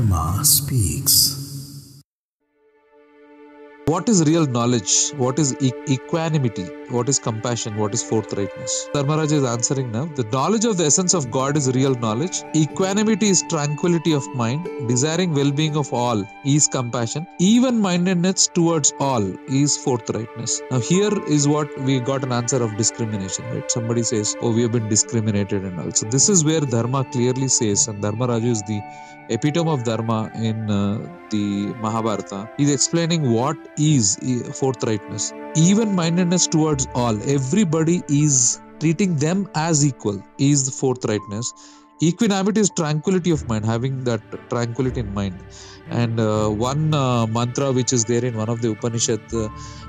Dharma Speaks. What is real knowledge? What is e- equanimity? What is compassion? What is forthrightness? Dharmaraj is answering now. The knowledge of the essence of God is real knowledge. Equanimity is tranquility of mind. Desiring well being of all is compassion. Even mindedness towards all is forthrightness. Now, here is what we got an answer of discrimination, right? Somebody says, Oh, we have been discriminated and all. So, this is where Dharma clearly says, and Dharmaraju is the epitome of Dharma in uh, the Mahabharata. He's explaining what is uh, forthrightness. Even mindedness towards all. Everybody is treating them as equal is forthrightness. Equanimity is tranquility of mind, having that tranquility in mind. And uh, one uh, mantra which is there in one of the Upanishad uh,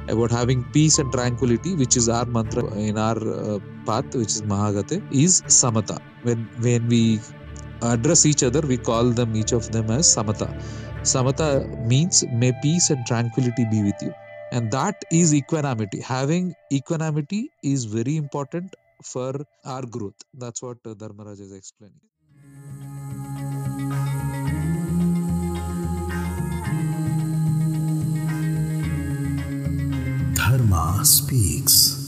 about having peace and tranquility, which is our mantra in our uh, path, which is Mahagate, is Samata. When when we address each other, we call them each of them as Samata. Samata means may peace and tranquility be with you. And that is equanimity. Having equanimity is very important for our growth. That's what Dharmaraj is explaining. Dharma speaks.